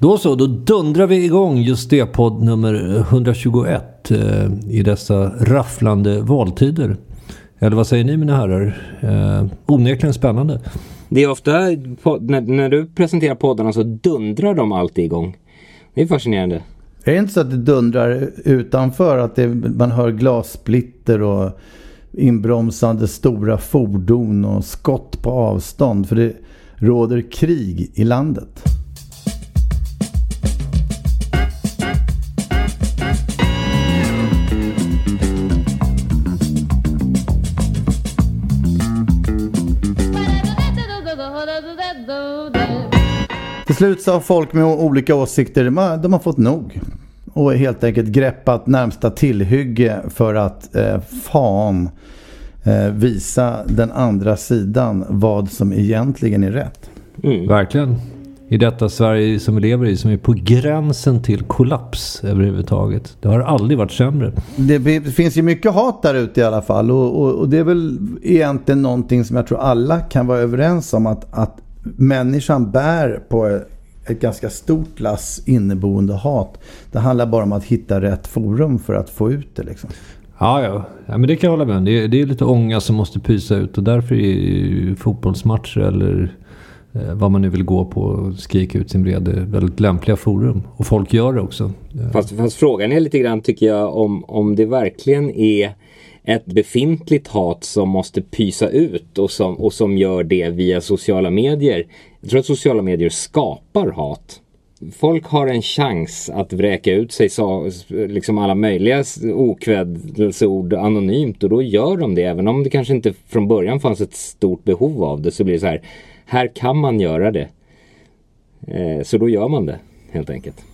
Då så, då dundrar vi igång just det podd nummer 121 eh, i dessa rafflande valtider. Eller vad säger ni mina herrar? Eh, onekligen spännande. Det är ofta, när, när du presenterar poddarna så dundrar de alltid igång. Det är fascinerande. Är det inte så att det dundrar utanför? Att det, man hör glassplitter och inbromsande stora fordon och skott på avstånd. För det råder krig i landet. Slut så har folk med olika åsikter, de har, fått nog. Och helt enkelt greppat närmsta tillhygge för att eh, fan eh, visa den andra sidan vad som egentligen är rätt. Verkligen. I detta Sverige som vi lever i som är på gränsen till kollaps överhuvudtaget. Det har aldrig varit sämre. Det finns ju mycket hat där ute i alla fall och, och, och det är väl egentligen någonting som jag tror alla kan vara överens om att, att människan bär på ett ganska stort lass inneboende hat. Det handlar bara om att hitta rätt forum för att få ut det liksom. Ja, ja. ja men det kan jag hålla med om. Det är, det är lite ånga som måste pysa ut och därför är ju fotbollsmatcher eller eh, vad man nu vill gå på och skrika ut sin vrede väldigt lämpliga forum. Och folk gör det också. Fast, fast frågan är lite grann tycker jag om, om det verkligen är ett befintligt hat som måste pysa ut och som, och som gör det via sociala medier. Jag tror att sociala medier skapar hat. Folk har en chans att vräka ut sig så, liksom alla möjliga okvädelseord anonymt och då gör de det. Även om det kanske inte från början fanns ett stort behov av det så blir det så här. Här kan man göra det. Eh, så då gör man det helt enkelt.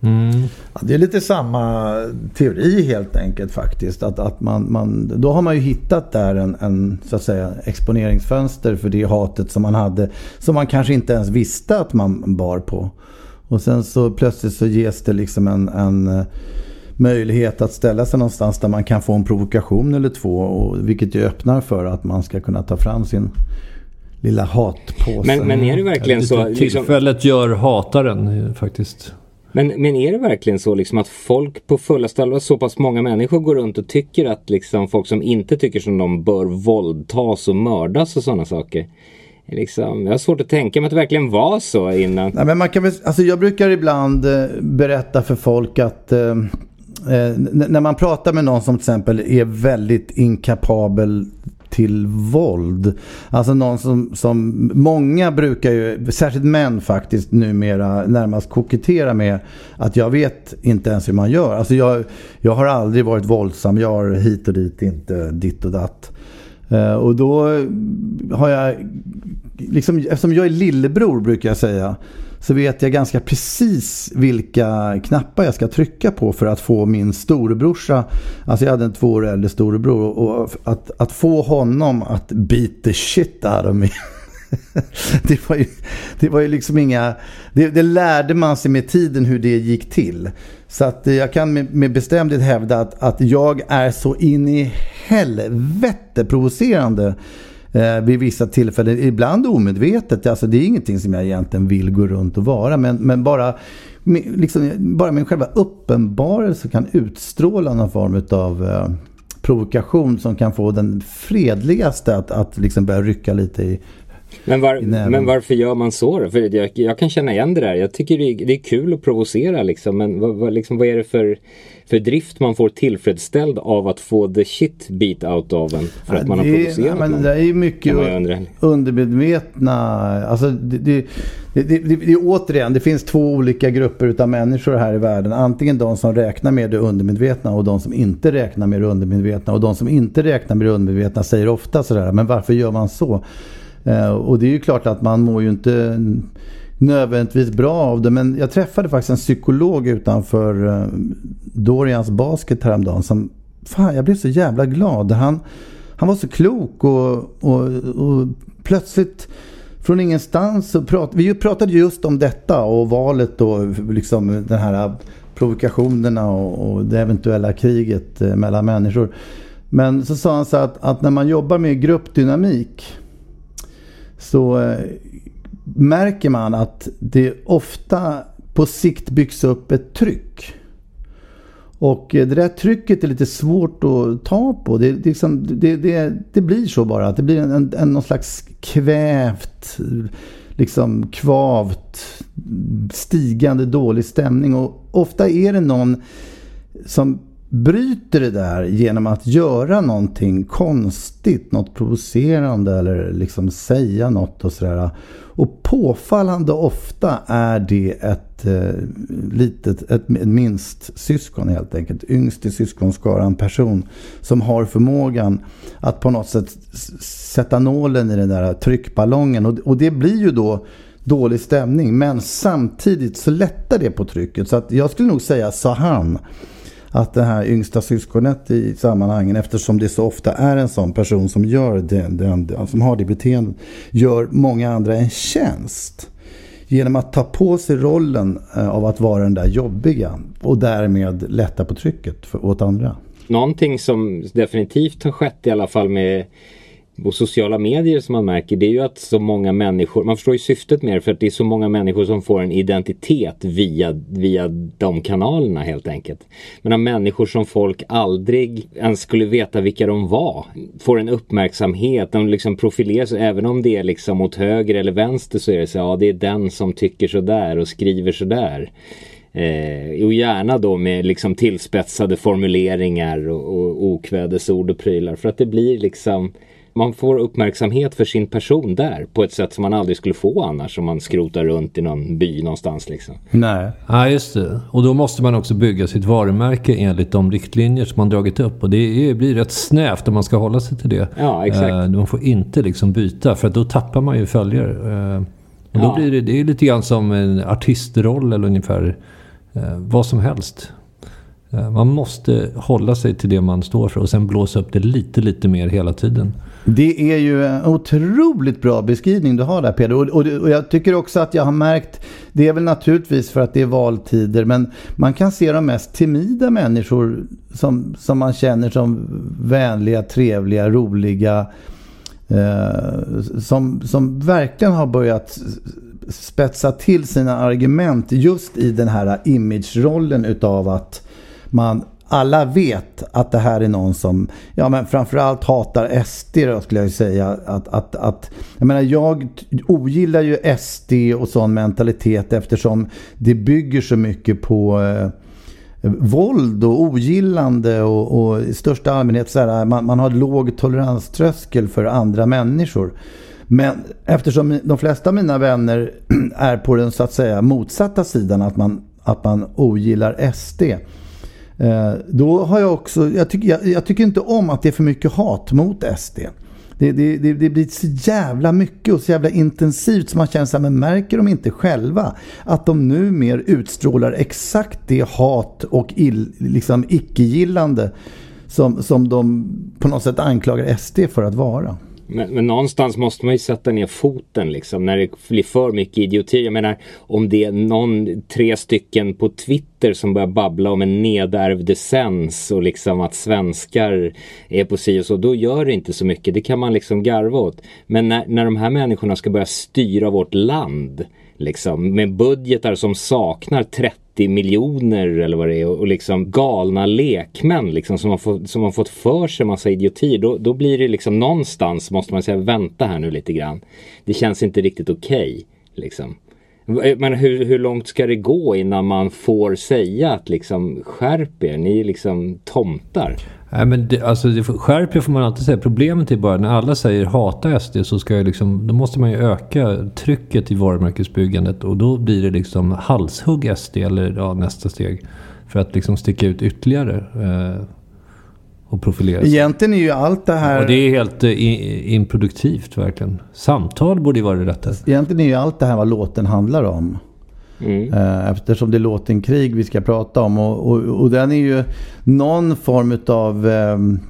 Ja, det är lite samma teori helt enkelt faktiskt. Att, att man, man, då har man ju hittat där en, en så att säga, exponeringsfönster för det hatet som man hade. Som man kanske inte ens visste att man bar på. Och sen så plötsligt så ges det liksom en, en eh, möjlighet att ställa sig någonstans där man kan få en provokation eller två. Och, vilket ju öppnar för att man ska kunna ta fram sin lilla hatpåse. Men, men är det verkligen så? Liksom, Tillfället gör hataren eh, faktiskt men, men är det verkligen så liksom att folk på fullaste allvar, så pass många människor går runt och tycker att liksom folk som inte tycker som de bör våldtas och mördas och sådana saker? Liksom, jag har svårt att tänka mig att det verkligen var så innan. Nej, men man kan väl, alltså jag brukar ibland eh, berätta för folk att eh, eh när man pratar med någon som till exempel är väldigt inkapabel till våld. Alltså någon som, som många brukar ju, särskilt män faktiskt numera närmast kokettera med att jag vet inte ens hur man gör. Alltså jag, jag har aldrig varit våldsam, jag har hit och dit inte ditt och datt. Eh, och då har jag, liksom, eftersom jag är lillebror brukar jag säga, så vet jag ganska precis vilka knappar jag ska trycka på för att få min storebrorsa, alltså jag hade en två år äldre storebror, och att, att få honom att beat the shit out of me. det, var ju, det var ju liksom inga, det, det lärde man sig med tiden hur det gick till. Så att jag kan med, med bestämdhet hävda att, att jag är så in i helvete provocerande eh, vid vissa tillfällen. Ibland omedvetet. Alltså det är ingenting som jag egentligen vill gå runt och vara. Men, men bara, med, liksom, bara min själva uppenbarelse kan utstråla någon form av eh, provokation som kan få den fredligaste att, att liksom börja rycka lite i men, var, men varför gör man så då? För jag, jag, kan känna igen det där. Jag tycker det är, det är kul att provocera liksom. Men vad, vad, liksom, vad är det för, för drift man får tillfredsställd av att få the shit beat out av en? För ja, att man har provocerat ja, men? Det är ju mycket undermedvetna. Alltså det, det, det, det, det, återigen, det finns två olika grupper utav människor här i världen. Antingen de som räknar med det undermedvetna och de som inte räknar med det undermedvetna. Och de som inte räknar med det undermedvetna säger ofta sådär, men varför gör man så? Eh, och det är ju klart att man mår ju inte nödvändigtvis bra av det. Men jag träffade faktiskt en psykolog utanför eh, Dorians basket häromdagen som, fan jag blev så jävla glad. Han, han var så klok och, och, och plötsligt från ingenstans så pratade vi pratade just om detta och valet och liksom den här provokationerna och, och det eventuella kriget eh, mellan människor. Men så sa han så att, att när man jobbar med gruppdynamik så eh, märker man att det ofta på sikt byggs upp ett tryck. Och eh, det där trycket är lite svårt att ta på. Det, det, liksom, det, det, det blir så bara. Det blir en, en, någon slags kvävt, liksom kvavt, stigande dålig stämning. Och ofta är det någon som bryter det där genom att göra någonting konstigt, något provocerande eller liksom säga något och sådär. Och påfallande ofta är det ett eh, litet, ett, ett minst syskon helt enkelt, yngst i syskonskaran person som har förmågan att på något sätt sätta nålen i den där tryckballongen. Och, och det blir ju då dålig stämning. Men samtidigt så lättar det på trycket. Så att jag skulle nog säga sa han att det här yngsta syskonet i sammanhangen eftersom det så ofta är en sån person som gör den, den, som har det beteendet gör många andra en tjänst genom att ta på sig rollen eh, av att vara den där jobbiga och därmed lätta på trycket för, åt andra. Någonting som definitivt har skett i alla fall med och sociala medier som man märker det är ju att så många människor, man förstår ju syftet med det för att det är så många människor som får en identitet via, via de kanalerna helt enkelt. Men människor som folk aldrig ens skulle veta vilka de var får en uppmärksamhet, de liksom profilerar sig, även om det är liksom åt höger eller vänster så är det så ja det är den som tycker sådär och skriver sådär. Eh, och gärna då med liksom tillspetsade formuleringar och, och okvädesord och prylar för att det blir liksom man får uppmärksamhet för sin person där på ett sätt som man aldrig skulle få annars om man skrotar runt i någon by någonstans. Liksom. Nej. Ja, just det. Och då måste man också bygga sitt varumärke enligt de riktlinjer som man dragit upp. Och det blir rätt snävt om man ska hålla sig till det. Ja, exakt. Eh, man får inte liksom byta för då tappar man ju följare. Eh, och då ja. blir det, det är lite grann som en artistroll eller ungefär eh, vad som helst. Eh, man måste hålla sig till det man står för och sen blåsa upp det lite, lite mer hela tiden. Det är ju en otroligt bra beskrivning du har där Peder. Och, och, och, jag tycker också att jag har märkt, det är väl naturligtvis för att det är valtider, men man kan se de mest timida människor som, som man känner som vänliga, trevliga, roliga. Eh, som, som verkligen har börjat spetsa till sina argument just i den här image-rollen utav att man alla vet att det här är någon som ja, men framförallt hatar SD då, skulle jag säga. Att, att, att, jag, menar, jag ogillar ju SD och sån mentalitet eftersom det bygger så mycket på eh, våld och ogillande och, och i största allmänhet så här, man, man har låg toleranströskel för andra människor. Men eftersom de flesta av mina vänner är på den så att säga motsatta sidan att man, att man ogillar SD Eh, då har jag också, jag tycker, jag, jag, tycker inte om att det är för mycket hat mot SD. Det, det, det, det blir så jävla mycket och så jävla intensivt så man känner sig, men märker de inte själva att de nu mer utstrålar exakt det hat och ill, liksom icke-gillande som, som de på något sätt anklagar SD för att vara. Men, men, någonstans måste man ju sätta ner foten liksom när det blir för mycket idioti. Jag menar om det är någon, tre stycken på Twitter som börjar babbla om en nedärvd essens och liksom att svenskar är på si och så. Då gör det inte så mycket. Det kan man liksom garva åt. Men när, när de här människorna ska börja styra vårt land liksom med budgetar som saknar 30 90 miljoner eller vad det är och liksom galna lekmän liksom som har, fått, som har fått för sig massa idiotier. Då, då blir det liksom någonstans måste man säga vänta här nu lite grann. Det känns inte riktigt okej. Okay, liksom. Men hur, hur långt ska det gå innan man får säga att liksom skärp er, ni är liksom tomtar? Nej, men det, alltså, det, skärp er får man alltid säga. Problemet är bara när alla säger hata SD så ska jag liksom, då måste man ju öka trycket i varumärkesbyggandet och då blir det liksom halshugg SD eller ja, nästa steg. För att liksom sticka ut ytterligare. Eh, och profilera sig. Egentligen är ju allt det här... Och det är helt uh, improduktivt verkligen. Samtal borde ju vara det rätta. Egentligen är ju allt det här vad låten handlar om. Mm. Uh, eftersom det är låten krig vi ska prata om. Och, och, och den är ju någon form av um,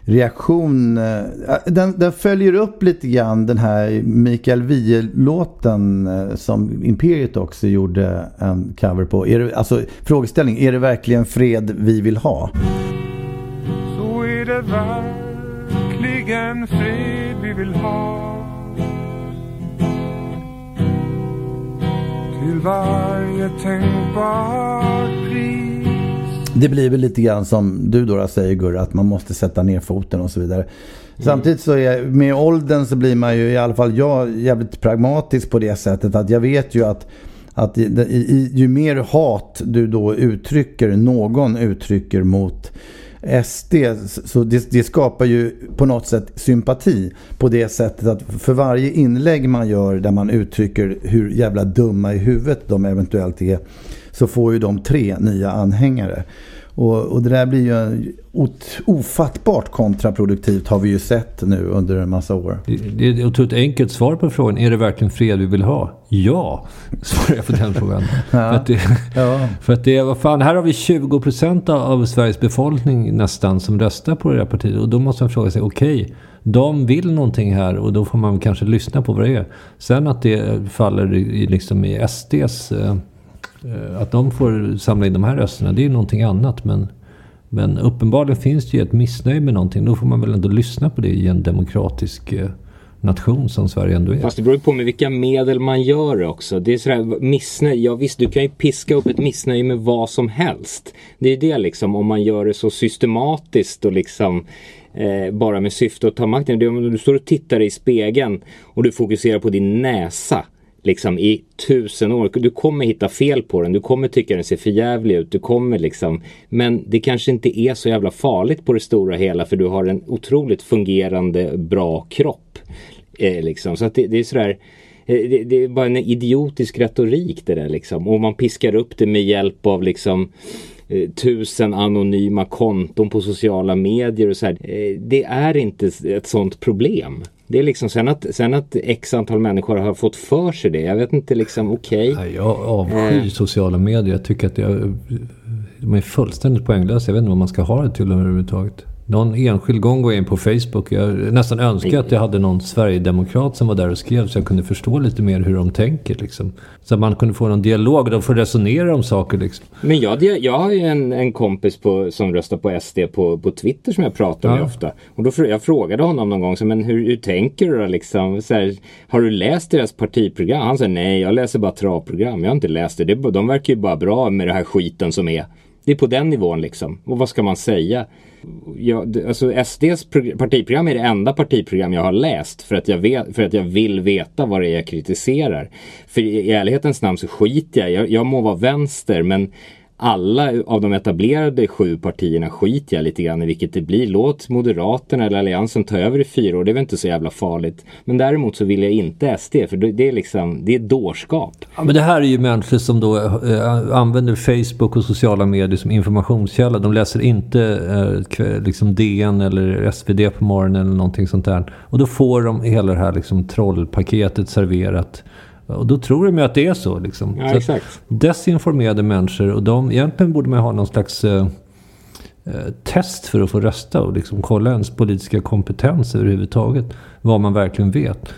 reaktion. Uh, den, den, följer upp lite grann den här Mikael Wiehe-låten som Imperiet också gjorde en cover på. Är det, alltså frågeställning, är det verkligen fred vi vill ha? Det verkligen fred vi vill ha? Till varje tänkbart pris Det blir väl lite grann som du då säger Gurra, att man måste sätta ner foten och så vidare. Mm. Samtidigt så är med åldern så blir man ju i alla fall jag jävligt pragmatisk på det sättet att jag vet ju att att i, i, ju mer hat du då uttrycker, någon uttrycker mot SD så det, det, skapar ju på något sätt sympati på det sättet att för varje inlägg man gör där man uttrycker hur jävla dumma i huvudet de eventuellt är så får ju de tre nya anhängare. Och, och det där blir ju ofattbart kontraproduktivt har vi ju sett nu under en massa år. Det är ett otroligt enkelt svar på frågan. Är det verkligen fred vi vill ha? Ja, svarar jag på den frågan. ja. För att det, ja. för att det vad fan, här har vi 20% av Sveriges befolkning nästan som röstar på det här partiet. Och då måste man fråga sig, okej, okay, de vill någonting här och då får man kanske lyssna på vad det är. Sen att det faller i, liksom i SDs eh, Eh, att de får samla in de här rösterna, det är ju någonting annat. Men, men uppenbarligen finns det ju ett missnöje med någonting. Då får man väl ändå lyssna på det i en demokratisk eh, nation som Sverige ändå är. Fast det beror ju på med vilka medel man gör det också. Det är sådär missnöje. Ja visst, du kan ju piska upp ett missnöje med vad som helst. Det är det liksom om man gör det så systematiskt och liksom eh, bara med syfte att ta makten. Det är om du står och tittar i spegeln och du fokuserar på din näsa liksom i tusen år. Du kommer hitta fel på den, du kommer tycka den ser förjävlig ut, du kommer liksom Men det kanske inte är så jävla farligt på det stora hela för du har en otroligt fungerande bra kropp. Eh, liksom. Så att det, det är sådär eh, det, det, är bara en idiotisk retorik det där liksom. Och man piskar upp det med hjälp av liksom eh, tusen anonyma konton på sociala medier och så här. Eh, det är inte ett sånt problem. Det är liksom sen att, sen att x antal människor har fått för sig det. Jag vet inte liksom, okej. Okay. Jag avskyr eh. sociala medier. Jag tycker att det, de är fullständigt poänglösa. Jag vet inte vad man ska ha det till överhuvudtaget någon enskild gång går jag in på Facebook. Jag nästan önskar att jag hade någon Sverigedemokrat som var där och skrev så jag kunde förstå lite mer hur de tänker. Liksom. Så att man kunde få någon dialog och de får resonera om saker. Liksom. Men jag, jag har ju en, en kompis på, som röstar på SD på, på Twitter som jag pratar med ja. ofta. Och då jag frågade honom någon gång, så, men hur, hur tänker du då? Liksom? Så här, har du läst deras partiprogram? Han sa nej, jag läser bara travprogram. Jag har inte läst det. det. De verkar ju bara bra med det här skiten som är. Det är på den nivån liksom. Och vad ska man säga? Ja, alltså SDs partiprogram är det enda partiprogram jag har läst för att jag, vet, för att jag vill veta vad det är jag kritiserar. För i ärlighetens namn så skiter jag. jag. Jag må vara vänster men alla av de etablerade sju partierna skiter jag lite grann i vilket det blir. Låt Moderaterna eller Alliansen ta över i fyra år. Det är väl inte så jävla farligt. Men däremot så vill jag inte SD för det är liksom, det är dårskap. Ja, men det här är ju människor som då eh, använder Facebook och sociala medier som informationskälla. De läser inte eh, liksom DN eller SvD på morgonen eller någonting sånt där. Och då får de hela det här liksom trollpaketet serverat. Och då tror de ju att det är så. Liksom. Ja, exakt. desinformerade människor och de, egentligen borde man ha någon slags eh, eh, test för att få rösta och liksom kolla ens politiska kompetens överhuvudtaget. Vad man verkligen vet.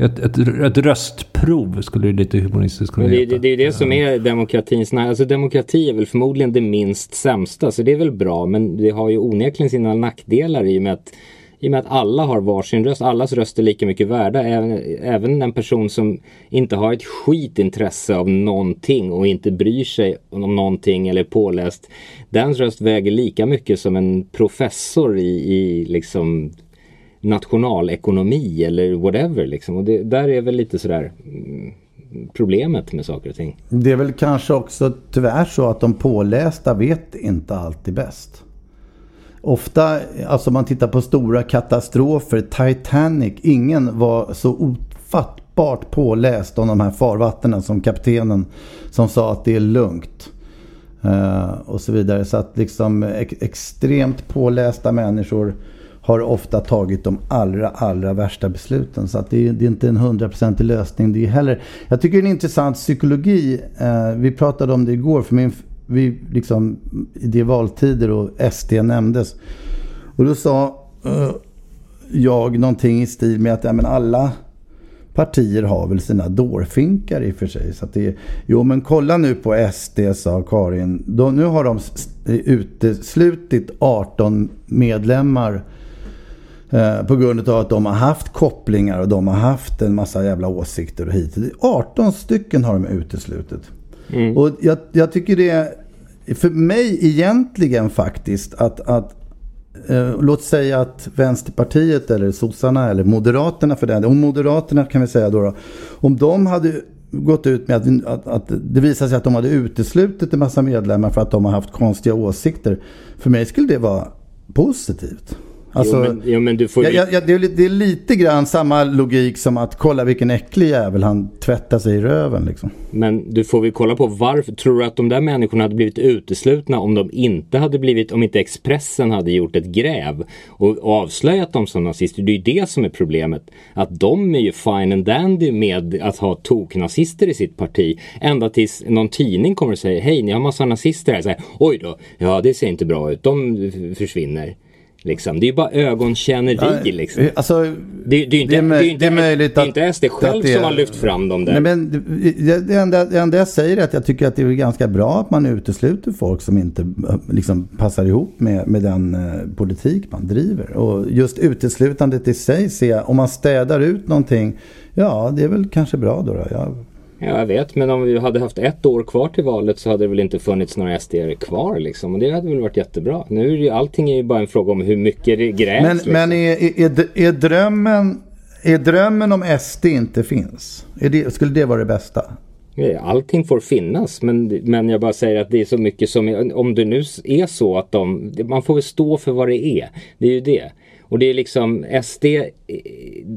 Ett, ett, ett röstprov skulle det lite humoristiskt kunna heta. Det, det, är det som är demokratins... Alltså demokrati är väl förmodligen det minst sämsta. Så det är väl bra. Men det har ju onekligen sina nackdelar i och med att i och med att alla har varsin röst, allas röst är lika mycket värda. Även, även en person som inte har ett skitintresse av någonting och inte bryr sig om någonting eller är påläst. Dens röst väger lika mycket som en professor i, i liksom nationalekonomi eller whatever. Liksom. Och det, där är väl lite sådär mm, problemet med saker och ting. Det är väl kanske också tyvärr så att de pålästa vet inte alltid bäst. Ofta, alltså man tittar på stora katastrofer, Titanic, ingen var så ofattbart påläst om de här farvattnen som kaptenen som sa att det är lugnt. Uh, och så vidare. Så att liksom ex extremt pålästa människor har ofta tagit de allra, allra värsta besluten. Så att det, är, det är inte en hundraprocentig lösning det heller. Jag tycker det är en intressant psykologi. Uh, vi pratade om det igår. För min, vi liksom, i det valtider och SD nämndes. Och då sa uh, jag någonting i stil med att ja, men alla partier har väl sina dårfinkar i och för sig. Så det, jo men kolla nu på SD sa Karin. Då, nu har de uteslutit 18 medlemmar eh, på grund av att de har haft kopplingar och de har haft en massa jävla åsikter och hit. 18 stycken har de uteslutit. Mm. Och jag, jag, tycker det för mig egentligen faktiskt att, att eh, låt säga att Vänsterpartiet eller sossarna eller Moderaterna för den om Moderaterna kan vi säga då, då om de hade gått ut med att, att, att, det visade sig att de hade uteslutit en massa medlemmar för att de har haft konstiga åsikter. För mig skulle det vara positivt. Alltså, jo, men, jo, men du får... ja, ja, det, är, det, är, lite grann samma logik som att kolla vilken äcklig jävel han tvättar sig i röven. Liksom. Men du får väl kolla på varför. Tror du att de där människorna hade blivit uteslutna om de inte hade blivit, om inte Expressen hade gjort ett gräv och, och avslöjat dem som nazister? Det är ju det som är problemet. Att de är ju fine and dandy med att ha toknazister i sitt parti. Ända tills någon tidning kommer och säger hej, ni har massa nazister här. Så här Oj då, ja det ser inte bra ut, de försvinner. Liksom. Det är ju bara ögonkänneri ja, liksom. Alltså, det, det, är inte, det, är, inte, det är möjligt det är inte SD själv som har lyft fram dem där. Nej, men det, enda, det enda jag säger är att jag tycker att det är ganska bra att man utesluter folk som inte liksom, passar ihop med, med den eh, politik man driver. Och just uteslutandet i sig, se, om man städar ut någonting, ja det är väl kanske bra då. då. Jag, Ja, jag vet, men om vi hade haft ett år kvar till valet så hade det väl inte funnits några SD kvar liksom. Och det hade väl varit jättebra. Nu är ju allting är ju bara en fråga om hur mycket det grävs. Men, liksom. men är, är, är, drömmen, är drömmen om SD inte finns? Det, skulle det vara det bästa? Eh, allting får finnas men, men jag bara säger att det är så mycket som, om det nu är så att de, man får väl stå för vad det är. Det är ju det. Och det är liksom SD, eh,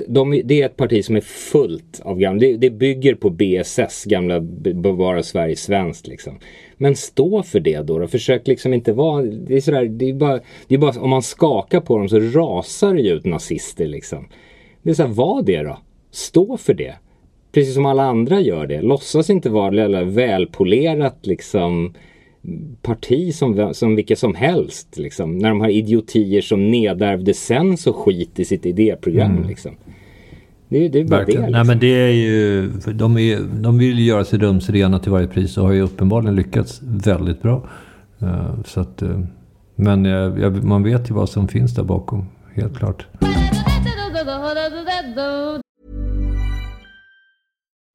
de, det är ett parti som är fullt av gamla, det, det bygger på BSS, gamla Bevara Sverige svenskt liksom. Men stå för det då, då. Försök liksom inte vara, det är sådär, det är bara, det är bara om man skakar på dem så rasar det ju ut nazister liksom. Det är såhär, var det då. Stå för det. Precis som alla andra gör det. Låtsas inte vara välpolerat liksom parti som, som vilka som helst. Liksom, när de har idiotier som nedärvde sens och skit i sitt idéprogram. Mm. Liksom. Det, det är bara Verkligen. det. Liksom. Nej, men det är ju, de, är, de vill ju göra sig rumsrena till varje pris och har ju uppenbarligen lyckats väldigt bra. Uh, så att, uh, men uh, man vet ju vad som finns där bakom, helt klart.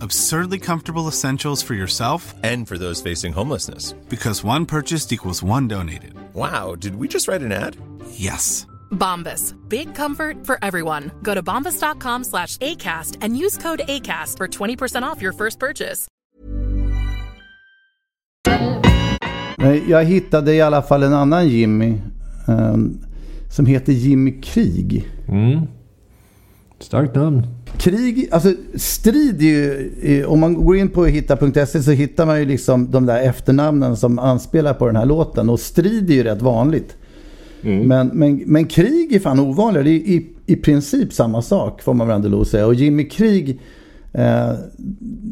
Absurdly comfortable essentials for yourself And for those facing homelessness. because one purchased equals one donated. Wow, did we just write an ad? Yes. Bombas. Big comfort for everyone. Go to bombas.com slash ACAST and use code ACAST for 20% off your first purchase. Jag hittade i alla fall en annan Jimmy. ehm, som heter Jimmy Krig. Mm. Starkt namn. Krig, alltså strid är ju, om man går in på hitta.se så hittar man ju liksom de där efternamnen som anspelar på den här låten. Och strid är ju rätt vanligt. Men, men, men krig är fan ovanligare. Det är i, i princip samma sak får man väl ändå säga. Och Jimmy Krig, eh,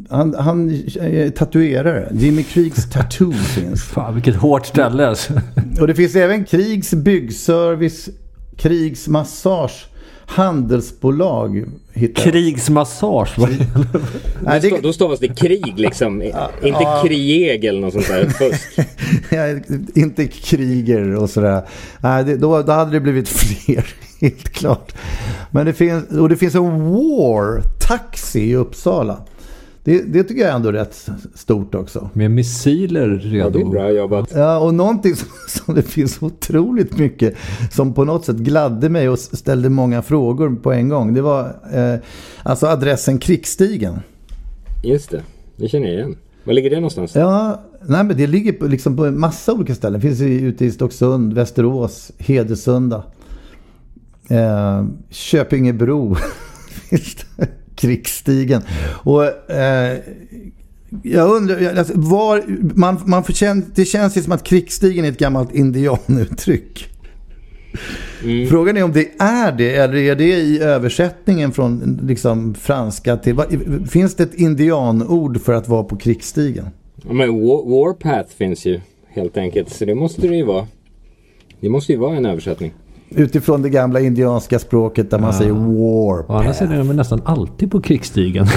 han, han är tatuerare. Jimmy Krigs tattoo finns. Fan vilket hårt ställe alltså. Och det finns även Krigs byggservice, Krigs massage, handelsbolag. Hittar jag. Krigsmassage. vad- Nej, Då, det, då stavas det krig liksom. Inte krieg eller något sånt där. Fusk. Ja, inte kriger och sådär. Nej, det, då, då hade det blivit fler, helt klart. Men det finns, och det finns en War Taxi i Uppsala. Det, det tycker jag är ändå rätt stort också. Med missiler Ja, det är redo. bra jobbat. Ja, och någonting som, som det finns otroligt mycket som på något sätt gladde mig och ställde många frågor på en gång. Det var eh, alltså adressen Krigsstigen. Just det. Det känner jag igen. Var ligger det någonstans? Ja, nej men det ligger på, liksom på en massa olika ställen. Det finns ju ute i Stocksund, Västerås, Hedesunda, eh, Köpingebro, finns det, Krigsstigen. Och eh, jag undrar, alltså, var, man, man får känna, det känns ju som att Krigsstigen är ett gammalt indianuttryck. Frågan är om det är det eller är det i översättningen från liksom franska till... vad- Finns det ett indianord för att vara på krigsstigen? Ja, men War, Warpath finns ju helt enkelt. Så det måste det ju vara. Det måste ju vara en översättning. Utifrån det gamla indianska språket där man säger war. Å andra sidan är de nästan alltid på krigsstigen.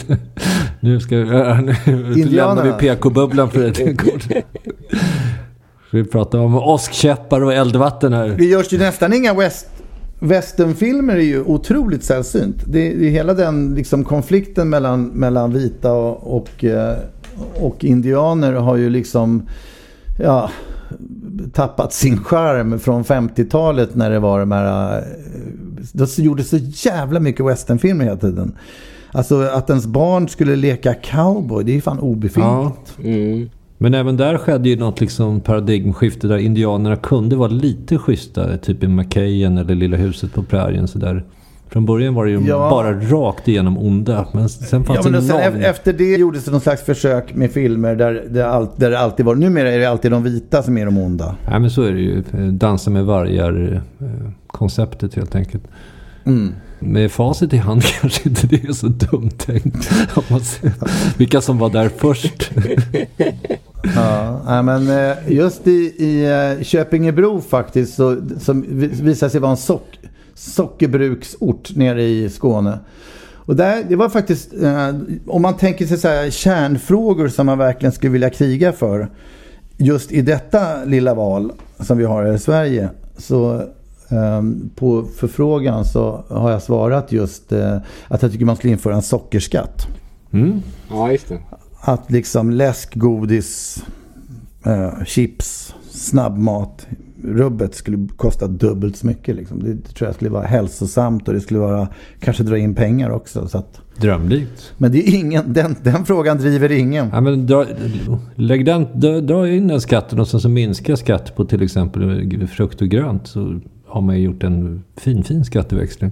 nu ska äh, nu lämnar vi PK-bubblan för ett kort. Vi pratar om åskkäppar och eldvatten här. Det görs ju nästan inga west, westernfilmer är ju otroligt sällsynt. Det, det är hela den liksom konflikten mellan, mellan vita och, och, eh, och indianer har ju liksom ja, tappat sin charm från 50-talet när det var de här... eh, Det gjordes så jävla mycket westernfilmer hela tiden. Alltså att ens barn skulle leka cowboy, det är ju fan obefintligt. Ja. Mm. Men även där skedde ju något liksom paradigmskifte där indianerna kunde vara lite schyssta. Typ i Macayen eller Lilla huset på prärien. Så där. Från början var det ju Ja. bara rakt igenom onda. Men sen fanns Ja, men det någon... ef- efter det gjordes det någon slags försök med filmer där det, all, där det alltid var... Numera är det alltid de vita som är de onda. Nej men så är det ju. Eh, Dansa med vargar-konceptet helt enkelt. Mm. Med facit i hand kanske inte det är så dumt tänkt. Vilka som var där först. Ja, men eh, just i, i eh, Köpingebro faktiskt så, som vi- visar sig vara en sock, sockerbruksort nere i Skåne. Och där, det var faktiskt, eh, om man tänker sig så här, kärnfrågor som man verkligen skulle vilja kriga för. Just i detta lilla val som vi har här i Sverige. Så eh, på förfrågan så har jag svarat just eh, att jag tycker man skulle införa en sockerskatt. Mm. Ja, just det. Att liksom läsk, godis, eh, chips, snabbmat, rubbet skulle kosta dubbelt så mycket. Liksom. Det, det tror jag skulle vara hälsosamt och det skulle vara kanske dra in pengar också. Så att, Drömlikt. men det är ingen, den, den frågan driver ingen. Ja, men dra, lägg den, dra, dra in den skatten och sen så minska skatt på till exempel frukt och grönt. Så har man ju gjort en fin, fin skatteväxling.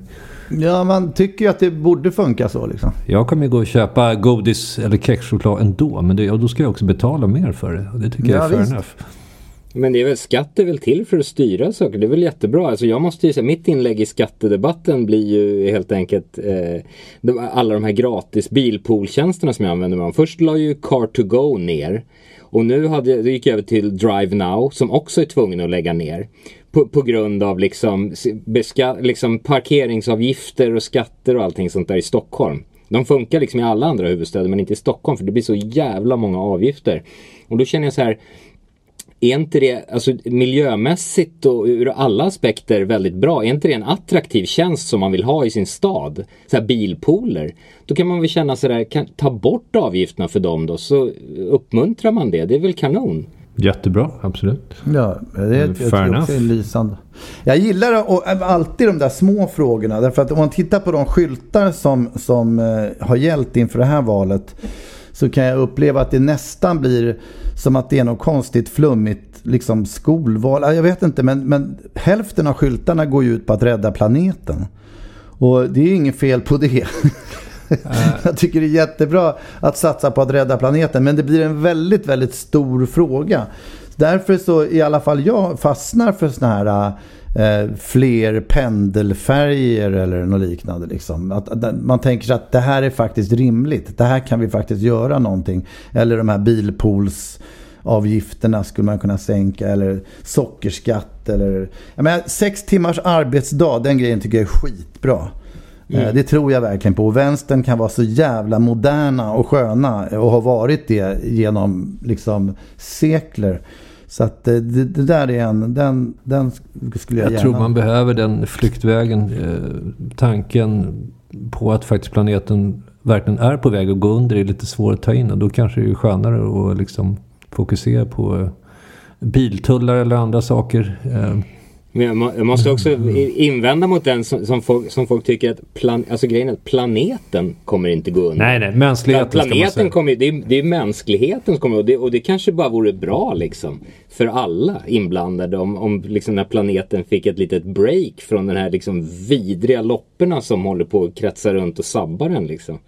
Ja, man tycker ju att det borde funka så liksom. Jag kommer ju gå och köpa godis eller kexchoklad ändå. Men det, och då ska jag också betala mer för det. Och det tycker jag Ja, är fair visst. enough. Men det är väl skatt är väl till för att styra saker. Det är väl jättebra. Alltså jag måste ju säga, mitt inlägg i skattedebatten blir ju helt enkelt eh, de, alla de här gratis bilpooltjänsterna som jag använder mig av. Först la ju Car2Go ner. Och nu hade, då gick jag över till Drive Now som också är tvungen att lägga ner. På, på grund av liksom, beska, liksom parkeringsavgifter och skatter och allting sånt där i Stockholm. De funkar liksom i alla andra huvudstäder men inte i Stockholm för det blir så jävla många avgifter. Och då känner jag så här är inte det alltså, miljömässigt och ur alla aspekter väldigt bra? Är inte det en attraktiv tjänst som man vill ha i sin stad? Så här bilpooler. Då kan man väl känna sådär, kan, ta bort avgifterna för dem då så uppmuntrar man det. Det är väl kanon? Jättebra, absolut. Ja, det är, jag Fair tycker enough. också är lysande. Jag gillar och, äh, alltid de där små frågorna. Därför att om man tittar på de skyltar som, som eh, har gällt inför det här valet. Så kan jag uppleva att det nästan blir som att det är något konstigt flummigt liksom skolval. Ja, Jag vet inte men, men hälften av skyltarna går ju ut på att rädda planeten. Och det är ju inget fel på det. Jag tycker det är jättebra att satsa på att rädda planeten. Men det blir en väldigt, väldigt stor fråga. Därför så i alla fall jag fastnar för såna här eh, fler pendelfärger eller något liknande. Liksom. Att, att man tänker sig att det här är faktiskt rimligt. Det här kan vi faktiskt göra någonting. Eller de här bilpoolsavgifterna skulle man kunna sänka. Eller sockerskatt. Eller, jag menar, sex timmars arbetsdag, den grejen tycker jag är skitbra. Eh, Det tror jag verkligen på. Och vänstern kan vara så jävla moderna och sköna och har varit det genom liksom sekler. Så att eh, det, det där är en, den, den skulle jag, Jag gärna... tror man behöver den flyktvägen. Eh, tanken på att faktiskt planeten verkligen är på väg att gå under är lite svår att ta in. Och då kanske det är skönare att liksom fokusera på eh, biltullar eller andra saker. Men jag, må, jag måste också invända mot den som, som, folk, som folk tycker att plan, alltså grejen är att planeten kommer inte gå under. nej, nej, mänskligheten ska man Planeten säga. kommer det är, det är mänskligheten som kommer och det, och det kanske bara vore bra liksom. För alla inblandade om, om liksom när planeten fick ett litet break från den här liksom vidriga lopporna som håller på att kretsa runt och sabbar den liksom.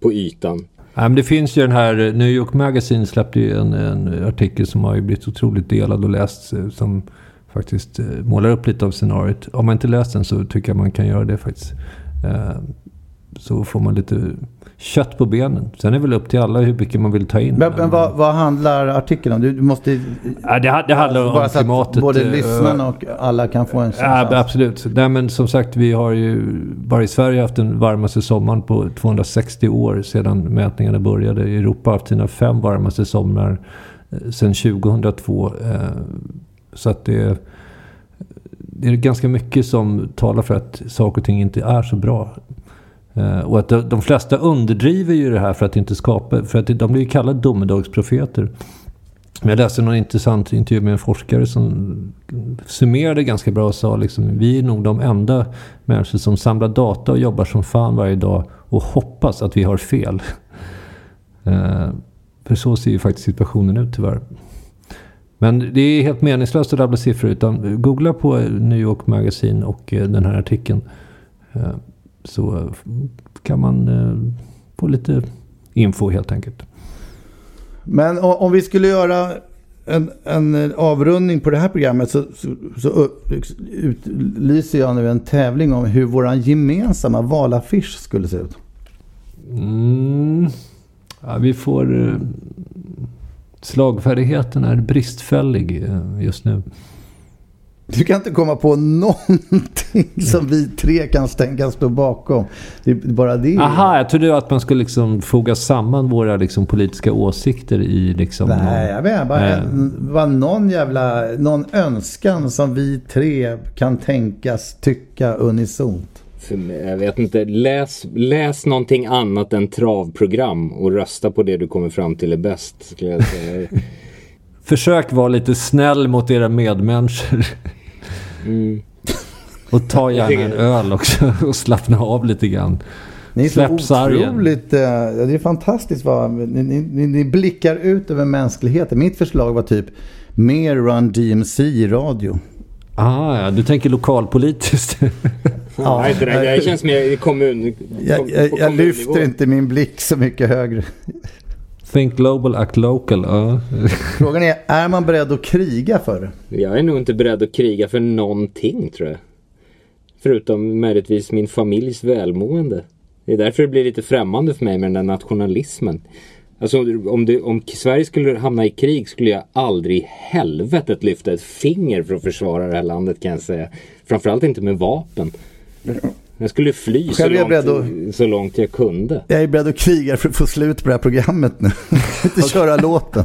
På ytan. Ja, men det finns ju den här, eh, New York Magazine släppte ju en, en artikel som har ju blivit otroligt delad och läst. eh, Som faktiskt eh, målar upp lite av scenariot. Om man inte läst den så tycker jag man kan göra det faktiskt. Eh, Så får man lite kött på benen. Sen är det väl upp till alla hur mycket man vill ta in. Men, men vad, vad handlar artikeln om? Du, måste... Ja, det, det handlar bara om så klimatet. både eh, lyssnarna och alla kan få en Ja, chans. absolut. Nej, men som sagt, vi har ju bara i Sverige haft den varmaste sommaren på 260 år sedan mätningarna började. Europa har haft sina fem varmaste somrar eh, sedan 2002. Så att det, det är ganska mycket som talar för att saker och ting inte är så bra. Eh, och att de, flesta underdriver ju det här för att inte skapa, för att de blir ju kallade domedagsprofeter. Men jag läste någon intressant intervju med en forskare som summerade ganska bra och sa liksom vi är nog de enda människor som samlar data och jobbar som fan varje dag och hoppas att vi har fel. Eh, för så ser ju faktiskt situationen ut tyvärr. Men det är helt meningslöst att rabbla siffror utan googla på New York Magazine och eh, den här artikeln. Eh, så kan man eh, få lite info helt enkelt. Men om vi skulle göra en, en avrundning på det här programmet så, så, så utlyser jag nu en tävling om hur vår gemensamma valaffisch skulle se ut. Mm. Ja, vi får... Slagfärdigheten är bristfällig eh, just nu. Du kan inte komma på någonting som vi tre kan stänka stå bakom. Det är bara det. Aha, jag trodde att man skulle liksom foga samman våra liksom politiska åsikter i liksom... Nej, jag menar bara en, bara någon jävla någon önskan som vi tre kan tänkas tycka unisont. För mig, jag vet inte, läs, läs någonting annat än travprogram och rösta på det du kommer fram till är bäst. Skulle jag säga. Försök vara lite snäll mot era medmänniskor. Mm. Och ta gärna en öl också och slappna av lite grann. Ni är Släpp så otroligt... eh, det är fantastiskt vad... Ni, ni, ni, ni blickar ut över mänskligheten. Mitt förslag var typ mer Run DMC i radio. Ah, ja, du tänker lokalpolitiskt. Ja, nej, det, där, det känns mer i kommun... Jag, jag, jag lyfter inte min blick så mycket högre. Think global, act local. Ja. Frågan är, är man beredd att kriga för det? Jag är nog inte beredd att kriga för någonting tror jag. Förutom möjligtvis min familjs välmående. Det är därför det blir lite främmande för mig med den där nationalismen. Alltså om, det, om Sverige skulle hamna i krig skulle jag aldrig i helvetet lyfta ett finger för att försvara det här landet kan jag säga. Framförallt inte med vapen. Jag skulle fly så långt, beredd så långt jag kunde. Jag är beredd att kriga för att få slut på det här programmet nu. inte köra låten.